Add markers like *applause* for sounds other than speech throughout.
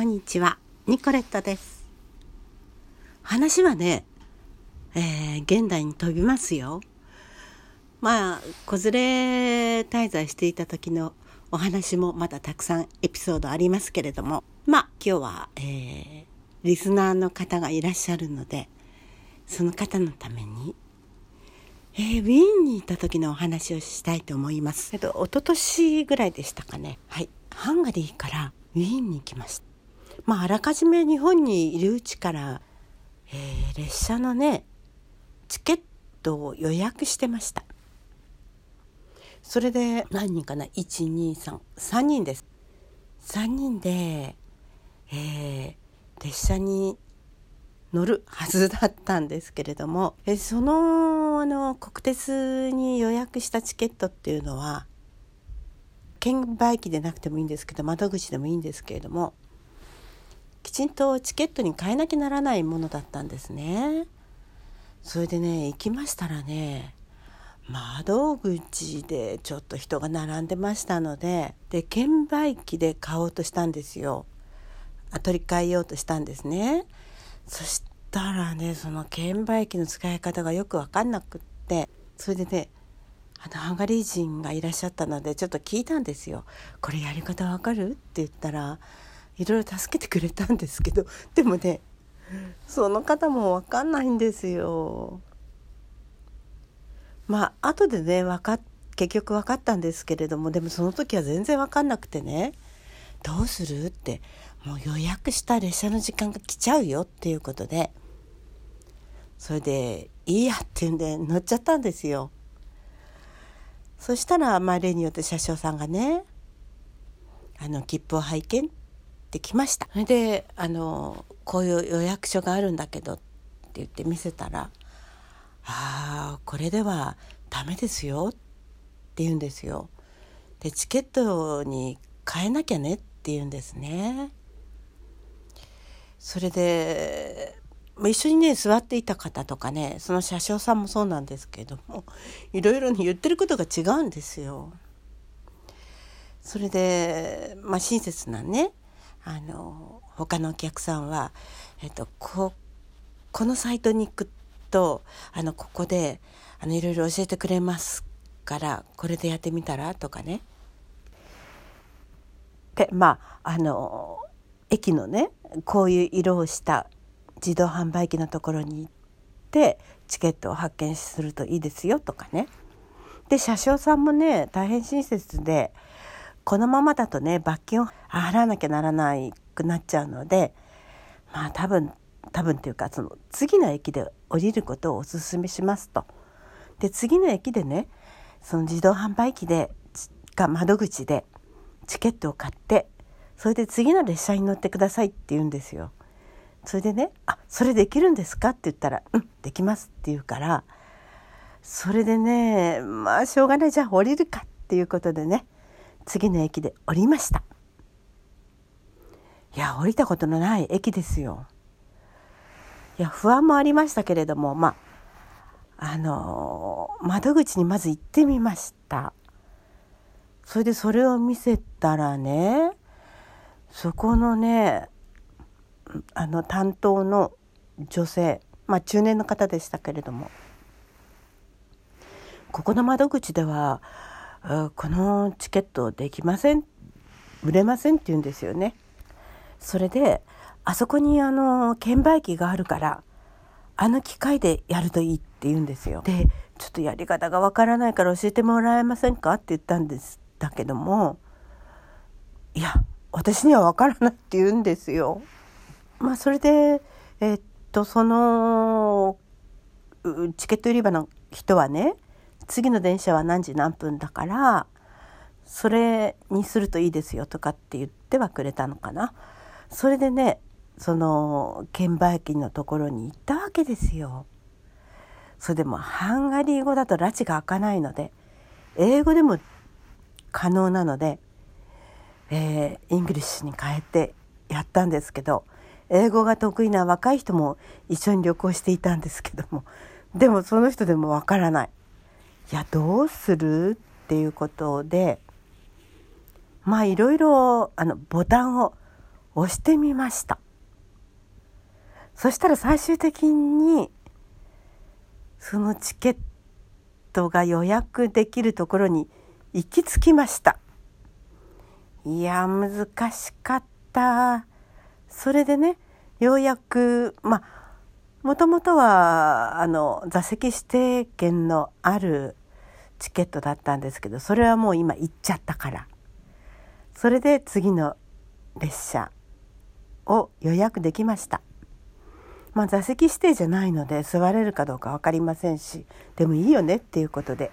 こんにちは。ニコレットです。話はね、えー、現代に飛びますよ。まあ、子連れ滞在していた時のお話もまだたくさんエピソードありますけれども、まあ、今日は、えー、リスナーの方がいらっしゃるので、その方のために、えー、ウィーンにいた時のお話をしたいと思います。えっと、一昨年ぐらいでしたかね。はい。ハンガリーからウィーンに行きました。まあ、あらかじめ日本にいるうちから、えー、列車のね、チケットを予約してました。それで何人かな？1233、人です。3人で、えー、列車に乗るはずだったんですけれども、えそのあの国鉄に予約したチケットっていうのは券売機でなくてもいいんですけど窓口でもいいんですけれどもきちんとチケットに変えなきゃならないものだったんですね。それでね行きましたらね窓口でちょっと人が並んでましたのでで券売機で買おうとしたんですよ。あ取り替えようとしたんですね。そしたらねその券売機の使い方がよく分かんなくってそれでねあのハンガリー人がいらっしゃったのでちょっと聞いたんですよ。これやり方わかる？って言ったらいろいろ助けてくれたんですけど *laughs* でもねその方もわかんないんですよ。まあ後でね分か結局分かったんですけれどもでもその時は全然分かんなくてねどうするってもう予約した列車の時間が来ちゃうよっていうことでそれでいいやっていうんで乗っちゃったんですよ。そしたら、まあ、例によって車掌さんがね、あの、切符を拝見って来ました。それで、あの、こういう予約書があるんだけどって言って見せたら、ああ、これではダメですよって言うんですよ。で、チケットに変えなきゃねって言うんですね。それで、一緒にね座っていた方とかねその車掌さんもそうなんですけれどもいろいろ、ね、言ってることが違うんですよ。それで、まあ、親切なねあの他のお客さんは、えっと、ここのサイトに行くとあのここであのいろいろ教えてくれますからこれでやってみたらとかね。でまああの駅のねこういう色をした自動販売機のところに行ってチケットを発見するといいですよとかね。で車掌さんもね大変親切でこのままだとね罰金を払わなきゃならなくなっちゃうのでまあ多分多分っていうかその次の駅で降りることをお勧めしますと。で次の駅でねその自動販売機でか窓口でチケットを買ってそれで次の列車に乗ってくださいって言うんですよ。それでね「あそれできるんですか?」って言ったら「うんできます」って言うからそれでねまあしょうがないじゃあ降りるかっていうことでね次の駅で降りました。いや降りたことのない駅ですよ。いや不安もありましたけれどもまああの窓口にまず行ってみました。それでそれを見せたらねそこのねあの担当の女性まあ中年の方でしたけれどもここの窓口ではこのチケットできません売れませんって言うんですよね。それであそこにあの券売機があるからあの機械でやるといいって言うんですよ。でちょっとやり方がわからないから教えてもらえませんかって言ったんですだけどもいや私にはわからないって言うんですよ。まあそれでえー、っとそのチケット売り場の人はね次の電車は何時何分だからそれにするといいですよとかって言ってはくれたのかな。それでねその券売機のところに行ったわけですよ。それでもハンガリー語だと埒が明かないので英語でも可能なので、えー、 English に変えてやったんですけど英語が得意な若い人も一緒に旅行していたんですけどもでもその人でもわからないいやどうする？っていうことでまあいろいろあのボタンを押してみました。そしたら最終的にそのチケットが予約できるところに行き着きました。いや難しかった。それでねようやくまあもともとはあの座席指定券のあるチケットだったんですけどそれはもう今行っちゃったから。それで次の列車を予約できました。まあ、座席指定じゃないので座れるかどうか分かりませんしでもいいよねっていうことで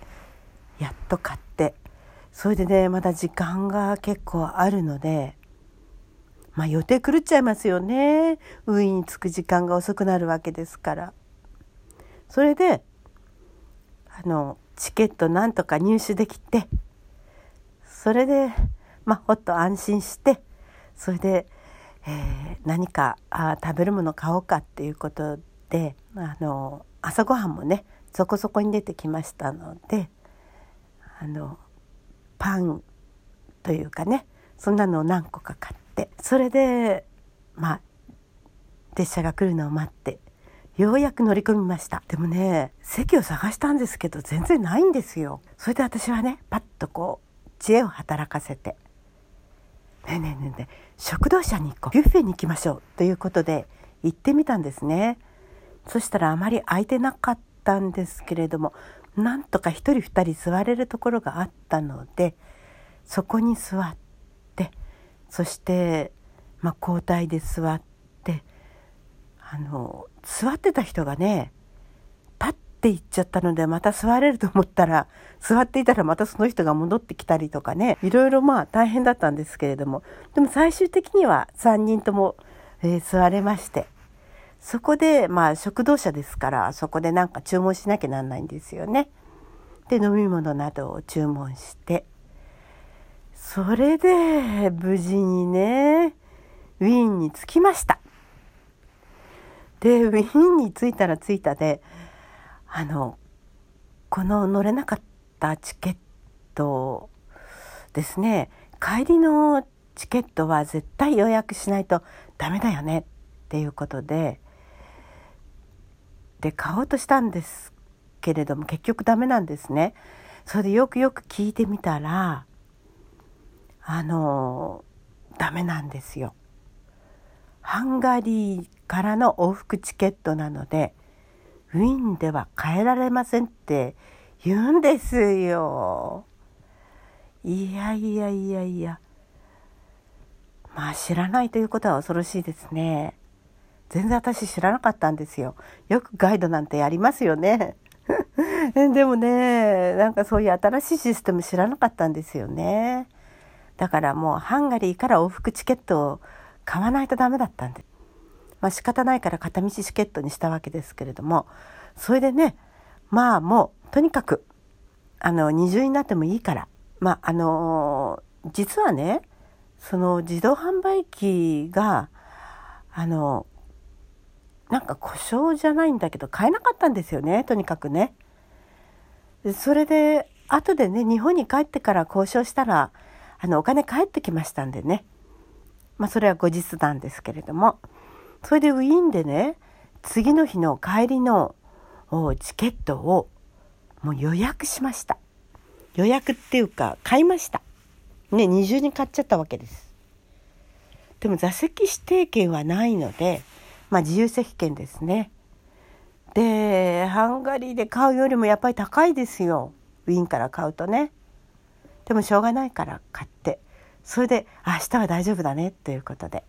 やっと買って。それでねまだ時間が結構あるのでまあ予定狂っちゃいますよね。ウィーンに着く時間が遅くなるわけですから。それであのチケットなんとか入手できてそれでまあほっと安心してそれで、えー、何かあ食べるもの買おうかっていうことであの朝ごはんもねそこそこに出てきましたのであのパンというかねそんなのを何個か買ってそれでまあ列車が来るのを待ってようやく乗り込みました。でもね席を探したんですけど全然ないんですよ。それで私はねパッとこう知恵を働かせて。ねえねえねえねえ食堂車に行こうビュッフェに行きましょうということで行ってみたんですね。そしたらあまり空いてなかったんですけれどもなんとか1人2人座れるところがあったのでそこに座ってそして、まあ、交代で座ってあの座ってた人がねパって行っちゃったのでまた座れると思ったら座っていたらまたその人が戻ってきたりとかねいろいろまあ大変だったんですけれどもでも最終的には3人とも、えー、座れましてそこでまあ食堂車ですからそこでなんか注文しなきゃなんないんですよね。で飲み物などを注文してそれで無事にねウィーンに着きました。でウィーンに着いたら着いたであのこの乗れなかったチケットですね帰りのチケットは絶対予約しないとダメだよねっていうことでで買おうとしたんですけれども結局ダメなんですね。それでよくよく聞いてみたらあのダメなんですよ。ハンガリーからの往復チケットなのでウィーンでは変えられませんって言うんですよ。いやいやいやいや。まあ知らないということは恐ろしいですね。全然私知らなかったんですよ。よくガイドなんてやりますよね。*laughs* でもね、なんかそういう新しいシステム知らなかったんですよね。だからもうハンガリーから往復チケットを買わないとダメだったんです。まあ仕方ないから片道チケットにしたわけですけれどもそれでねまあもうとにかくあの二重になってもいいからまああの実はねその自動販売機があのなんか故障じゃないんだけど買えなかったんですよねとにかくね。それで後でね日本に帰ってから交渉したらあのお金返ってきましたんでねまあそれは後日なんですけれども。それでウィーンでね次の日の帰りのチケットをもう予約しました。予約っていうか買いました。ね二重に買っちゃったわけです。でも座席指定券はないのでまあ自由席券ですね。でハンガリーで買うよりもやっぱり高いですよ。ウィーンから買うとね。でもしょうがないから買って。それで明日は大丈夫だねということで。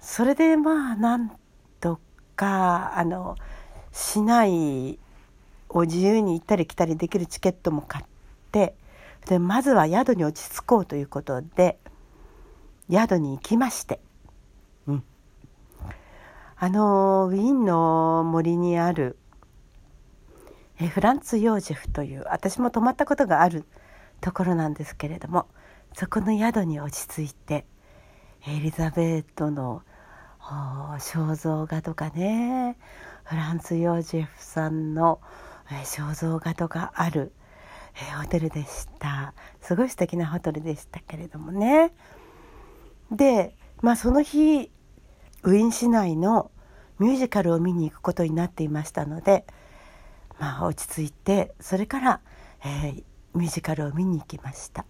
それでまあなんとかあの市内を自由に行ったり来たりできるチケットも買ってでまずは宿に落ち着こうということで宿に行きまして、うん、あのウィーンの森にあるえフランツ・ヨージェフという私も泊まったことがあるところなんですけれどもそこの宿に落ち着いてエリザベートの肖像画とかねフランツ・ヨージェフさんの、え肖像画とかある、えホテルでした。すごい素敵なホテルでしたけれどもね。でまあその日ウィーン市内のミュージカルを見に行くことになっていましたのでまあ落ち着いてそれから、えー、ミュージカルを見に行きました。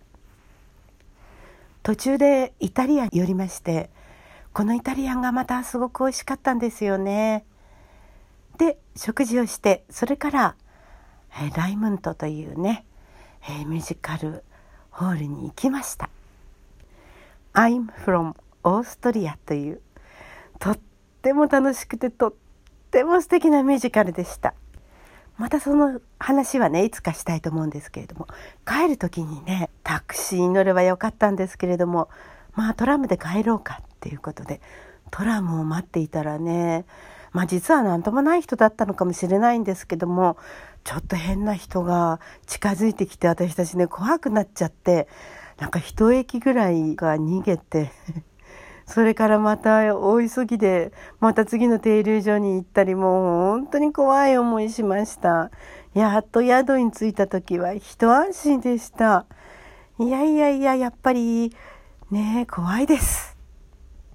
途中でイタリアン寄りましてこのイタリアンがまたすごく美味しかったんですよね。で食事をしてそれから、えー、ライムントというね、えー、ミュージカルホールに行きました。I'm from Austria というとっても楽しくてとっても素敵なミュージカルでした。またその話はねいつかしたいと思うんですけれども帰る時にねタクシーに乗ればよかったんですけれどもまあトラムで帰ろうかっていうことでトラムを待っていたらねまあ実は何ともない人だったのかもしれないんですけどもちょっと変な人が近づいてきて私たちね怖くなっちゃってなんか一駅ぐらいが逃げてそれからまた大急ぎでまた次の停留所に行ったりもう本当に怖い思いしました。やっと宿に着いた時は一安心でした。いやいやいややっぱりね怖いです。